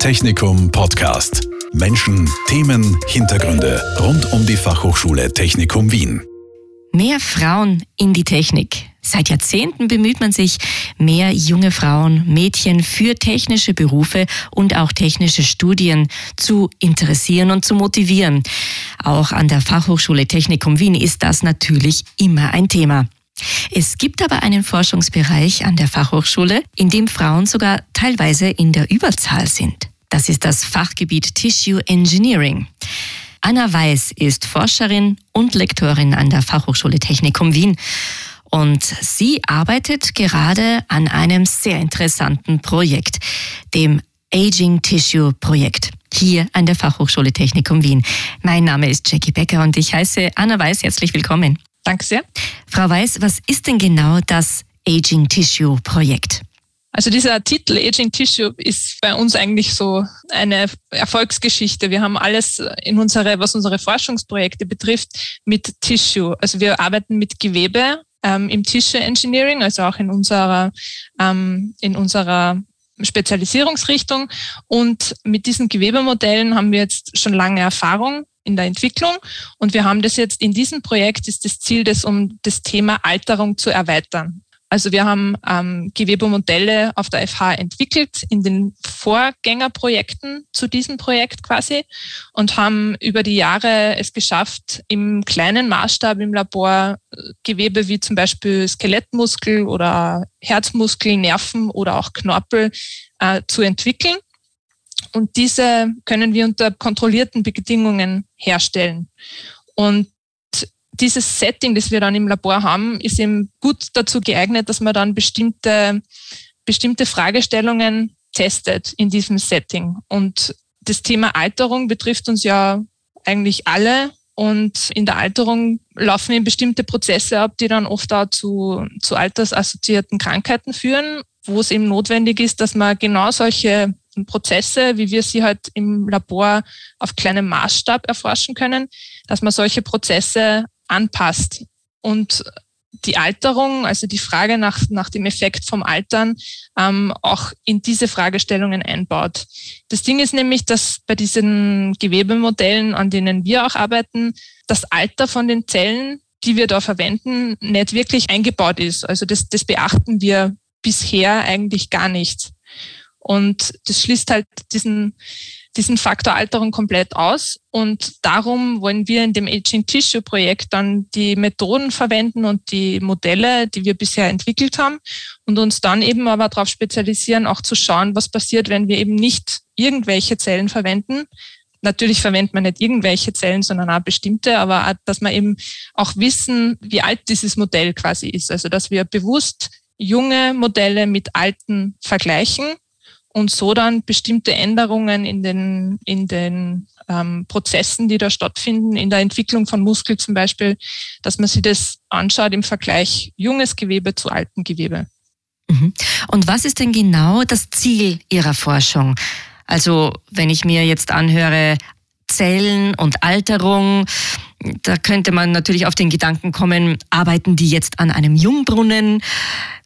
Technikum Podcast. Menschen, Themen, Hintergründe rund um die Fachhochschule Technikum Wien. Mehr Frauen in die Technik. Seit Jahrzehnten bemüht man sich, mehr junge Frauen, Mädchen für technische Berufe und auch technische Studien zu interessieren und zu motivieren. Auch an der Fachhochschule Technikum Wien ist das natürlich immer ein Thema. Es gibt aber einen Forschungsbereich an der Fachhochschule, in dem Frauen sogar teilweise in der Überzahl sind. Das ist das Fachgebiet Tissue Engineering. Anna Weiß ist Forscherin und Lektorin an der Fachhochschule Technikum Wien. Und sie arbeitet gerade an einem sehr interessanten Projekt, dem Aging Tissue Projekt hier an der Fachhochschule Technikum Wien. Mein Name ist Jackie Becker und ich heiße Anna Weiß herzlich willkommen. Danke sehr. Frau Weiß, was ist denn genau das Aging Tissue Projekt? Also dieser Titel Aging Tissue ist bei uns eigentlich so eine Erfolgsgeschichte. Wir haben alles in unsere, was unsere Forschungsprojekte betrifft, mit Tissue. Also wir arbeiten mit Gewebe ähm, im Tissue Engineering, also auch in unserer, ähm, in unserer Spezialisierungsrichtung. Und mit diesen Gewebemodellen haben wir jetzt schon lange Erfahrung in der Entwicklung. Und wir haben das jetzt in diesem Projekt ist das Ziel, das um das Thema Alterung zu erweitern. Also wir haben ähm, Gewebemodelle auf der FH entwickelt in den Vorgängerprojekten zu diesem Projekt quasi und haben über die Jahre es geschafft, im kleinen Maßstab im Labor äh, Gewebe wie zum Beispiel Skelettmuskel oder Herzmuskel, Nerven oder auch Knorpel äh, zu entwickeln. Und diese können wir unter kontrollierten Bedingungen herstellen. Und dieses Setting, das wir dann im Labor haben, ist eben gut dazu geeignet, dass man dann bestimmte, bestimmte Fragestellungen testet in diesem Setting. Und das Thema Alterung betrifft uns ja eigentlich alle. Und in der Alterung laufen eben bestimmte Prozesse ab, die dann oft auch zu, zu altersassoziierten Krankheiten führen, wo es eben notwendig ist, dass man genau solche Prozesse, wie wir sie halt im Labor auf kleinem Maßstab erforschen können, dass man solche Prozesse anpasst. Und die Alterung, also die Frage nach, nach dem Effekt vom Altern, ähm, auch in diese Fragestellungen einbaut. Das Ding ist nämlich, dass bei diesen Gewebemodellen, an denen wir auch arbeiten, das Alter von den Zellen, die wir da verwenden, nicht wirklich eingebaut ist. Also das, das beachten wir bisher eigentlich gar nicht. Und das schließt halt diesen, diesen Faktor Alterung komplett aus. Und darum wollen wir in dem Aging Tissue Projekt dann die Methoden verwenden und die Modelle, die wir bisher entwickelt haben und uns dann eben aber darauf spezialisieren, auch zu schauen, was passiert, wenn wir eben nicht irgendwelche Zellen verwenden. Natürlich verwendet man nicht irgendwelche Zellen, sondern auch bestimmte, aber auch, dass wir eben auch wissen, wie alt dieses Modell quasi ist. Also, dass wir bewusst junge Modelle mit alten vergleichen und so dann bestimmte Änderungen in den, in den ähm, Prozessen, die da stattfinden, in der Entwicklung von Muskel zum Beispiel, dass man sich das anschaut im Vergleich junges Gewebe zu altem Gewebe. Mhm. Und was ist denn genau das Ziel Ihrer Forschung? Also wenn ich mir jetzt anhöre, Zellen und Alterung, da könnte man natürlich auf den Gedanken kommen, arbeiten die jetzt an einem Jungbrunnen?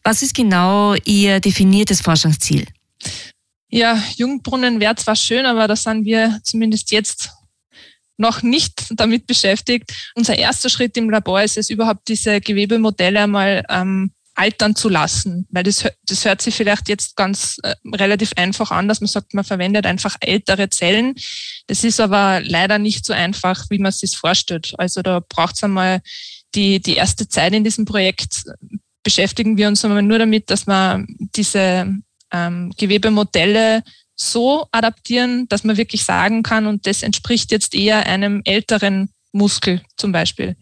Was ist genau Ihr definiertes Forschungsziel? Ja, Jungbrunnen wäre zwar schön, aber da sind wir zumindest jetzt noch nicht damit beschäftigt. Unser erster Schritt im Labor ist es überhaupt, diese Gewebemodelle einmal ähm, altern zu lassen, weil das, das hört sich vielleicht jetzt ganz äh, relativ einfach an, dass man sagt, man verwendet einfach ältere Zellen. Das ist aber leider nicht so einfach, wie man es sich vorstellt. Also da braucht es einmal die, die erste Zeit in diesem Projekt beschäftigen wir uns einmal nur damit, dass man diese ähm, Gewebemodelle so adaptieren, dass man wirklich sagen kann, und das entspricht jetzt eher einem älteren Muskel zum Beispiel.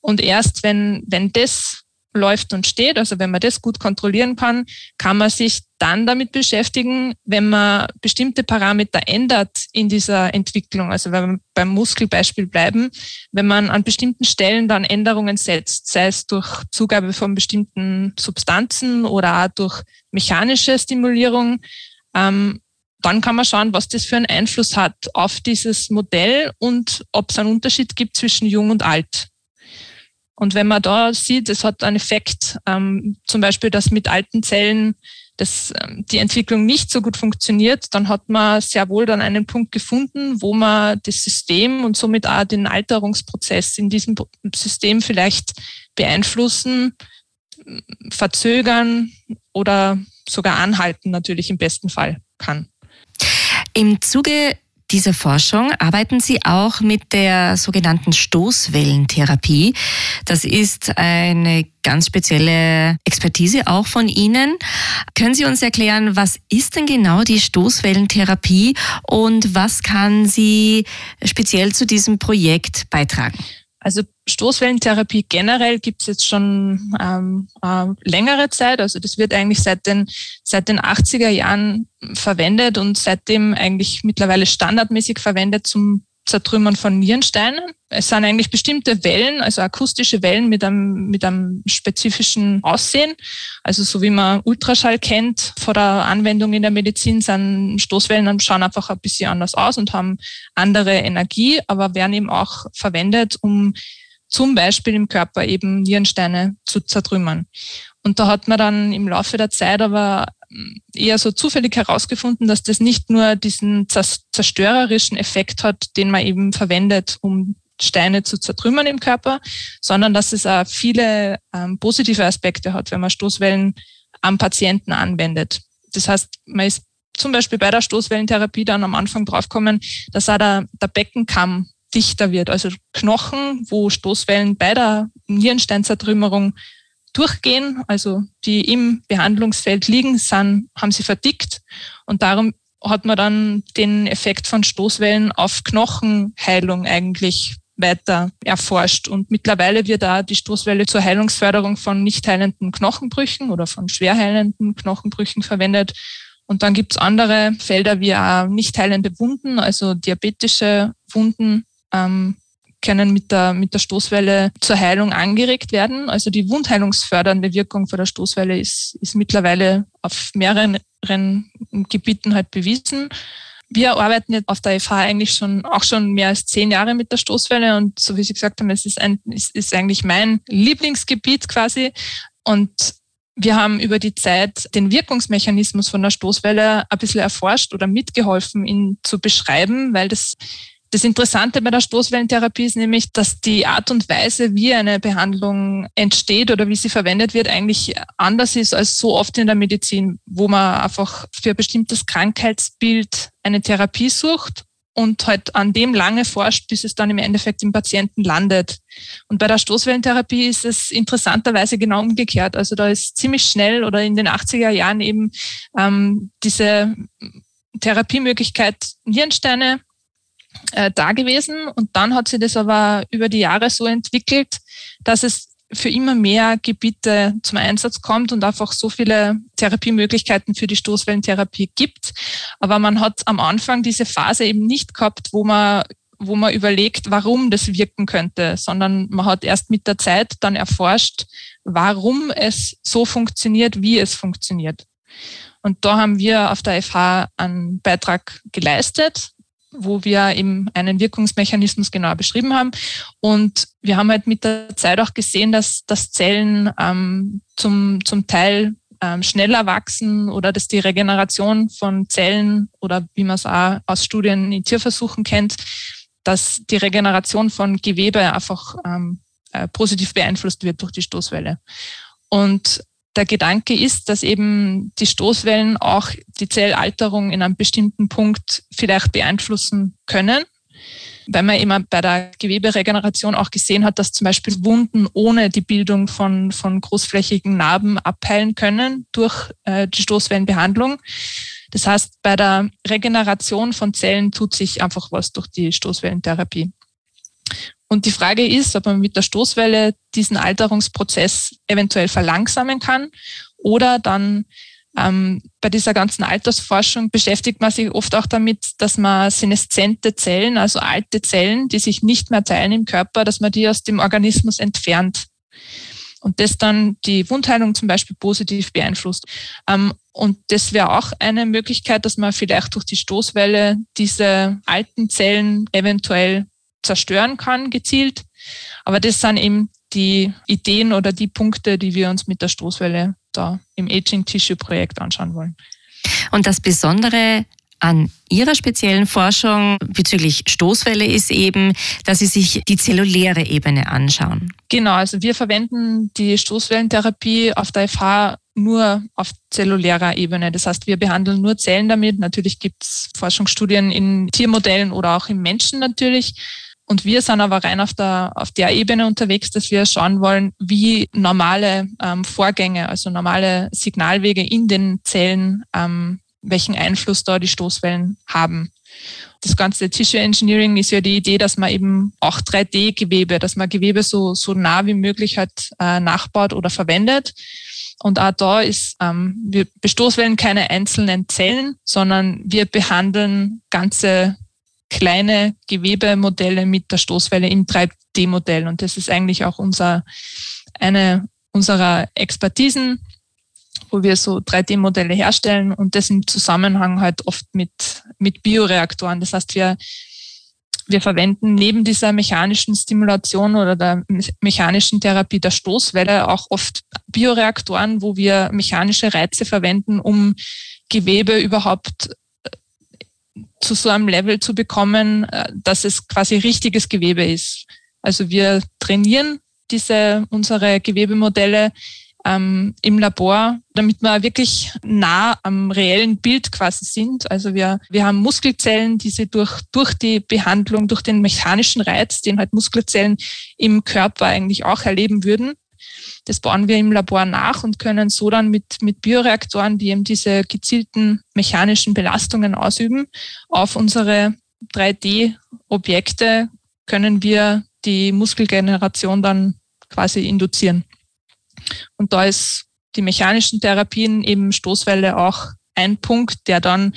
Und erst wenn, wenn das läuft und steht, also wenn man das gut kontrollieren kann, kann man sich dann damit beschäftigen, wenn man bestimmte Parameter ändert in dieser Entwicklung. Also wenn wir beim Muskelbeispiel bleiben, wenn man an bestimmten Stellen dann Änderungen setzt, sei es durch Zugabe von bestimmten Substanzen oder auch durch mechanische Stimulierung, ähm, dann kann man schauen, was das für einen Einfluss hat auf dieses Modell und ob es einen Unterschied gibt zwischen jung und alt. Und wenn man da sieht, es hat einen Effekt, ähm, zum Beispiel, dass mit alten Zellen das, ähm, die Entwicklung nicht so gut funktioniert, dann hat man sehr wohl dann einen Punkt gefunden, wo man das System und somit auch den Alterungsprozess in diesem System vielleicht beeinflussen, verzögern oder sogar anhalten natürlich im besten Fall kann. Im Zuge dieser Forschung arbeiten Sie auch mit der sogenannten Stoßwellentherapie. Das ist eine ganz spezielle Expertise auch von Ihnen. Können Sie uns erklären, was ist denn genau die Stoßwellentherapie und was kann sie speziell zu diesem Projekt beitragen? Also Stoßwellentherapie generell gibt es jetzt schon ähm, äh, längere Zeit. Also das wird eigentlich seit den, seit den 80er Jahren verwendet und seitdem eigentlich mittlerweile standardmäßig verwendet zum Zertrümmern von Nierensteinen. Es sind eigentlich bestimmte Wellen, also akustische Wellen mit einem, mit einem spezifischen Aussehen. Also so wie man Ultraschall kennt vor der Anwendung in der Medizin, sind Stoßwellen schauen einfach ein bisschen anders aus und haben andere Energie, aber werden eben auch verwendet, um zum Beispiel im Körper eben Nierensteine zu zertrümmern. Und da hat man dann im Laufe der Zeit aber eher so zufällig herausgefunden, dass das nicht nur diesen zerstörerischen Effekt hat, den man eben verwendet, um Steine zu zertrümmern im Körper, sondern dass es auch viele ähm, positive Aspekte hat, wenn man Stoßwellen am Patienten anwendet. Das heißt, man ist zum Beispiel bei der Stoßwellentherapie dann am Anfang draufkommen, dass auch der, der Beckenkamm dichter wird. Also Knochen, wo Stoßwellen bei der Nierensteinzertrümmerung durchgehen, also die im Behandlungsfeld liegen, sind, haben sie verdickt und darum hat man dann den Effekt von Stoßwellen auf Knochenheilung eigentlich weiter erforscht. Und mittlerweile wird da die Stoßwelle zur Heilungsförderung von nicht heilenden Knochenbrüchen oder von schwer heilenden Knochenbrüchen verwendet. Und dann gibt's andere Felder wie auch nicht heilende Wunden, also diabetische Wunden, ähm, können mit der, mit der Stoßwelle zur Heilung angeregt werden. Also die wundheilungsfördernde Wirkung von der Stoßwelle ist, ist mittlerweile auf mehreren Gebieten halt bewiesen. Wir arbeiten jetzt auf der FH eigentlich schon auch schon mehr als zehn Jahre mit der Stoßwelle und so wie Sie gesagt haben, es ist, ein, es ist eigentlich mein Lieblingsgebiet quasi. Und wir haben über die Zeit den Wirkungsmechanismus von der Stoßwelle ein bisschen erforscht oder mitgeholfen, ihn zu beschreiben, weil das das Interessante bei der Stoßwellentherapie ist nämlich, dass die Art und Weise, wie eine Behandlung entsteht oder wie sie verwendet wird, eigentlich anders ist als so oft in der Medizin, wo man einfach für ein bestimmtes Krankheitsbild eine Therapie sucht und halt an dem lange forscht, bis es dann im Endeffekt im Patienten landet. Und bei der Stoßwellentherapie ist es interessanterweise genau umgekehrt. Also da ist ziemlich schnell oder in den 80er Jahren eben ähm, diese Therapiemöglichkeit Nierensteine äh, da gewesen. Und dann hat sich das aber über die Jahre so entwickelt, dass es für immer mehr Gebiete zum Einsatz kommt und einfach so viele Therapiemöglichkeiten für die Stoßwellentherapie gibt. Aber man hat am Anfang diese Phase eben nicht gehabt, wo man wo man überlegt, warum das wirken könnte, sondern man hat erst mit der Zeit dann erforscht, warum es so funktioniert, wie es funktioniert. Und da haben wir auf der FH einen Beitrag geleistet wo wir eben einen Wirkungsmechanismus genau beschrieben haben. Und wir haben halt mit der Zeit auch gesehen, dass, dass Zellen ähm, zum, zum Teil ähm, schneller wachsen oder dass die Regeneration von Zellen oder wie man es auch aus Studien in Tierversuchen kennt, dass die Regeneration von Gewebe einfach ähm, äh, positiv beeinflusst wird durch die Stoßwelle. Und der Gedanke ist, dass eben die Stoßwellen auch die Zellalterung in einem bestimmten Punkt vielleicht beeinflussen können, weil man immer bei der Geweberegeneration auch gesehen hat, dass zum Beispiel Wunden ohne die Bildung von, von großflächigen Narben abheilen können durch äh, die Stoßwellenbehandlung. Das heißt, bei der Regeneration von Zellen tut sich einfach was durch die Stoßwellentherapie. Und die Frage ist, ob man mit der Stoßwelle diesen Alterungsprozess eventuell verlangsamen kann oder dann ähm, bei dieser ganzen Altersforschung beschäftigt man sich oft auch damit, dass man seneszente Zellen, also alte Zellen, die sich nicht mehr teilen im Körper, dass man die aus dem Organismus entfernt. Und das dann die Wundheilung zum Beispiel positiv beeinflusst. Ähm, und das wäre auch eine Möglichkeit, dass man vielleicht durch die Stoßwelle diese alten Zellen eventuell zerstören kann, gezielt. Aber das sind eben die Ideen oder die Punkte, die wir uns mit der Stoßwelle da im Aging Tissue Projekt anschauen wollen. Und das Besondere an Ihrer speziellen Forschung bezüglich Stoßwelle ist eben, dass Sie sich die zelluläre Ebene anschauen. Genau, also wir verwenden die Stoßwellentherapie auf der FH nur auf zellulärer Ebene. Das heißt, wir behandeln nur Zellen damit. Natürlich gibt es Forschungsstudien in Tiermodellen oder auch im Menschen natürlich. Und wir sind aber rein auf der, auf der Ebene unterwegs, dass wir schauen wollen, wie normale ähm, Vorgänge, also normale Signalwege in den Zellen, ähm, welchen Einfluss da die Stoßwellen haben. Das ganze Tissue Engineering ist ja die Idee, dass man eben auch 3D-Gewebe, dass man Gewebe so, so nah wie möglich hat, äh, nachbaut oder verwendet. Und auch da ist, ähm, wir bestoßwellen keine einzelnen Zellen, sondern wir behandeln ganze kleine Gewebemodelle mit der Stoßwelle im 3D-Modell. Und das ist eigentlich auch unser, eine unserer Expertisen, wo wir so 3D-Modelle herstellen und das im Zusammenhang halt oft mit, mit Bioreaktoren. Das heißt, wir, wir verwenden neben dieser mechanischen Stimulation oder der mechanischen Therapie der Stoßwelle auch oft Bioreaktoren, wo wir mechanische Reize verwenden, um Gewebe überhaupt zu so einem Level zu bekommen, äh, dass es quasi richtiges Gewebe ist. Also wir trainieren diese, unsere Gewebemodelle ähm, im Labor, damit wir wirklich nah am reellen Bild quasi sind. Also wir, wir haben Muskelzellen, die sie durch, durch die Behandlung, durch den mechanischen Reiz, den halt Muskelzellen im Körper eigentlich auch erleben würden, das bauen wir im Labor nach und können so dann mit, mit Bioreaktoren, die eben diese gezielten mechanischen Belastungen ausüben, auf unsere 3D-Objekte können wir die Muskelgeneration dann quasi induzieren. Und da ist die mechanischen Therapien eben Stoßwelle auch ein Punkt, der dann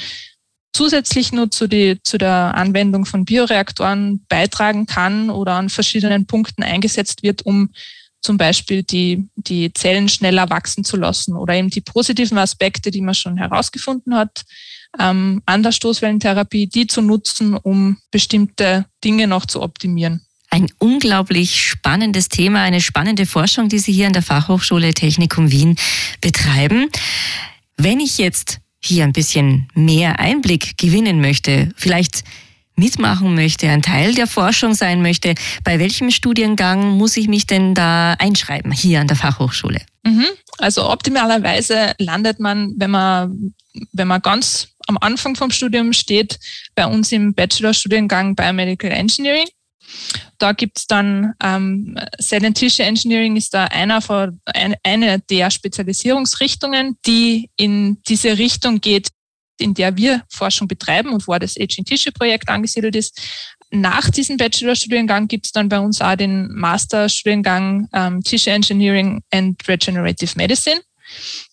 zusätzlich nur zu, die, zu der Anwendung von Bioreaktoren beitragen kann oder an verschiedenen Punkten eingesetzt wird, um zum Beispiel die, die Zellen schneller wachsen zu lassen oder eben die positiven Aspekte, die man schon herausgefunden hat, ähm, an der Stoßwellentherapie, die zu nutzen, um bestimmte Dinge noch zu optimieren. Ein unglaublich spannendes Thema, eine spannende Forschung, die Sie hier an der Fachhochschule Technikum Wien betreiben. Wenn ich jetzt hier ein bisschen mehr Einblick gewinnen möchte, vielleicht mitmachen möchte, ein Teil der Forschung sein möchte, bei welchem Studiengang muss ich mich denn da einschreiben hier an der Fachhochschule? Mhm. Also optimalerweise landet man, wenn man, wenn man ganz am Anfang vom Studium steht, bei uns im Bachelorstudiengang Biomedical Engineering. Da gibt's dann ähm, Cell Engineering ist da einer von, ein, eine der Spezialisierungsrichtungen, die in diese Richtung geht, in der wir Forschung betreiben und wo das Aging Tissue Projekt angesiedelt ist. Nach diesem Bachelorstudiengang gibt es dann bei uns auch den Masterstudiengang ähm, Tissue Engineering and Regenerative Medicine.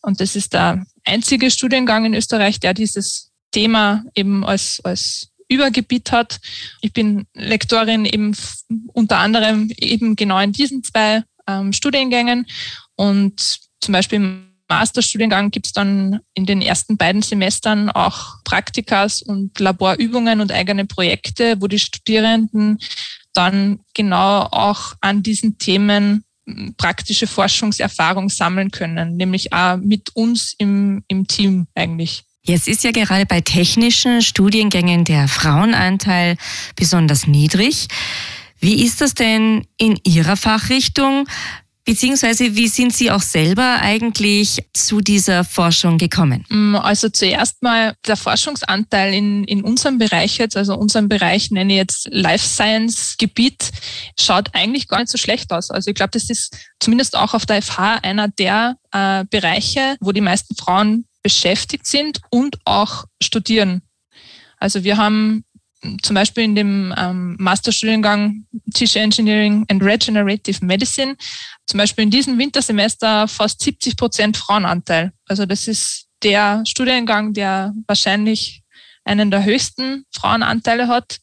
Und das ist der einzige Studiengang in Österreich, der dieses Thema eben als, als Übergebiet hat. Ich bin Lektorin eben unter anderem eben genau in diesen zwei ähm, Studiengängen und zum Beispiel Masterstudiengang gibt es dann in den ersten beiden Semestern auch Praktikas und Laborübungen und eigene Projekte, wo die Studierenden dann genau auch an diesen Themen hm, praktische Forschungserfahrung sammeln können, nämlich auch mit uns im, im Team eigentlich. Jetzt ist ja gerade bei technischen Studiengängen der Frauenanteil besonders niedrig. Wie ist das denn in Ihrer Fachrichtung? Beziehungsweise, wie sind Sie auch selber eigentlich zu dieser Forschung gekommen? Mm, also zuerst mal der Forschungsanteil in, in unserem Bereich jetzt, also unserem Bereich nenne ich jetzt Life Science Gebiet, schaut eigentlich gar nicht so schlecht aus. Also ich glaube, das ist zumindest auch auf der FH einer der äh, Bereiche, wo die meisten Frauen beschäftigt sind und auch studieren. Also wir haben zum Beispiel in dem ähm, Masterstudiengang Tissue Engineering and Regenerative Medicine, zum Beispiel in diesem Wintersemester fast 70 Prozent Frauenanteil. Also das ist der Studiengang, der wahrscheinlich einen der höchsten Frauenanteile hat.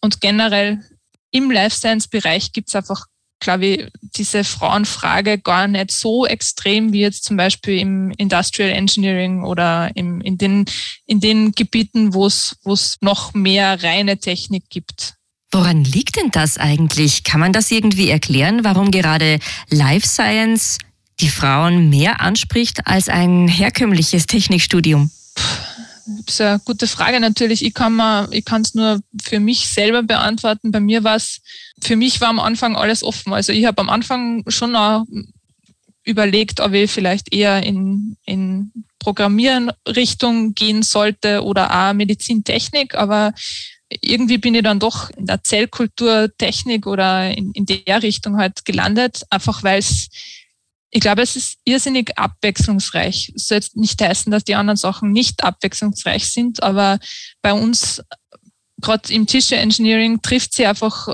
Und generell im Life Science Bereich gibt es einfach glaube ich, diese Frauenfrage gar nicht so extrem wie jetzt zum Beispiel im Industrial Engineering oder im, in, den, in den Gebieten, wo es, wo es noch mehr reine Technik gibt. Woran liegt denn das eigentlich? Kann man das irgendwie erklären, warum gerade Life Science die Frauen mehr anspricht als ein herkömmliches Technikstudium? Das ist eine gute Frage natürlich. Ich kann ich kann es nur für mich selber beantworten. Bei mir war es, für mich war am Anfang alles offen. Also ich habe am Anfang schon auch überlegt, ob ich vielleicht eher in, in Programmieren Richtung gehen sollte oder auch Medizintechnik, aber irgendwie bin ich dann doch in der Zellkulturtechnik oder in, in der Richtung halt gelandet, einfach weil es ich glaube, es ist irrsinnig abwechslungsreich. Es soll jetzt nicht heißen, dass die anderen Sachen nicht abwechslungsreich sind, aber bei uns, gerade im Tissue Engineering, trifft sie einfach,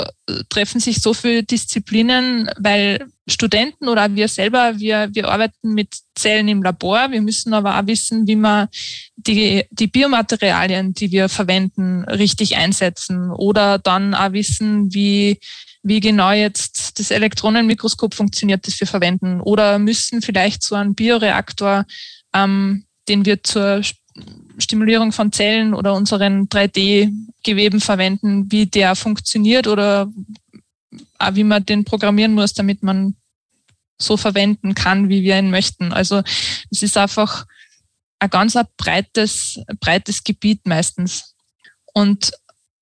treffen sich so viele Disziplinen, weil Studenten oder wir selber, wir, wir arbeiten mit Zellen im Labor. Wir müssen aber auch wissen, wie man die, die Biomaterialien, die wir verwenden, richtig einsetzen oder dann auch wissen, wie wie genau jetzt das Elektronenmikroskop funktioniert, das wir verwenden. Oder müssen vielleicht so einen Bioreaktor, ähm, den wir zur Stimulierung von Zellen oder unseren 3D-Geweben verwenden, wie der funktioniert oder wie man den programmieren muss, damit man so verwenden kann, wie wir ihn möchten. Also es ist einfach ein ganz ein breites, breites Gebiet meistens. Und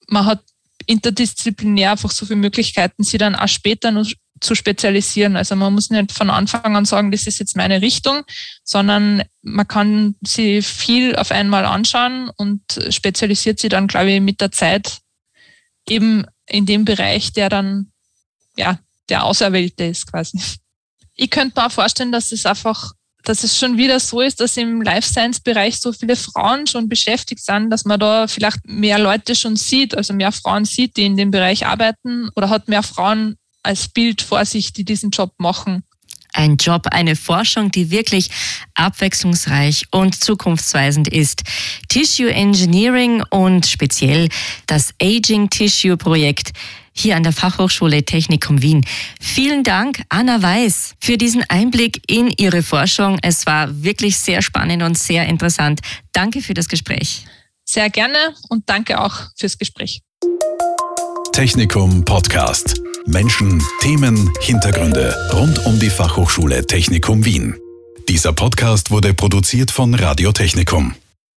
man hat interdisziplinär einfach so viele Möglichkeiten, sie dann auch später noch zu spezialisieren. Also man muss nicht von Anfang an sagen, das ist jetzt meine Richtung, sondern man kann sie viel auf einmal anschauen und spezialisiert sie dann, glaube ich, mit der Zeit eben in dem Bereich, der dann, ja, der Auserwählte ist quasi. Ich könnte mir auch vorstellen, dass es einfach dass es schon wieder so ist, dass im Life Science Bereich so viele Frauen schon beschäftigt sind, dass man da vielleicht mehr Leute schon sieht, also mehr Frauen sieht, die in dem Bereich arbeiten oder hat mehr Frauen als Bild vor sich, die diesen Job machen. Ein Job, eine Forschung, die wirklich abwechslungsreich und zukunftsweisend ist. Tissue Engineering und speziell das Aging Tissue Projekt hier an der Fachhochschule Technikum Wien. Vielen Dank, Anna Weiß, für diesen Einblick in Ihre Forschung. Es war wirklich sehr spannend und sehr interessant. Danke für das Gespräch. Sehr gerne und danke auch fürs Gespräch. Technikum Podcast. Menschen, Themen, Hintergründe rund um die Fachhochschule Technikum Wien. Dieser Podcast wurde produziert von Radio Technikum.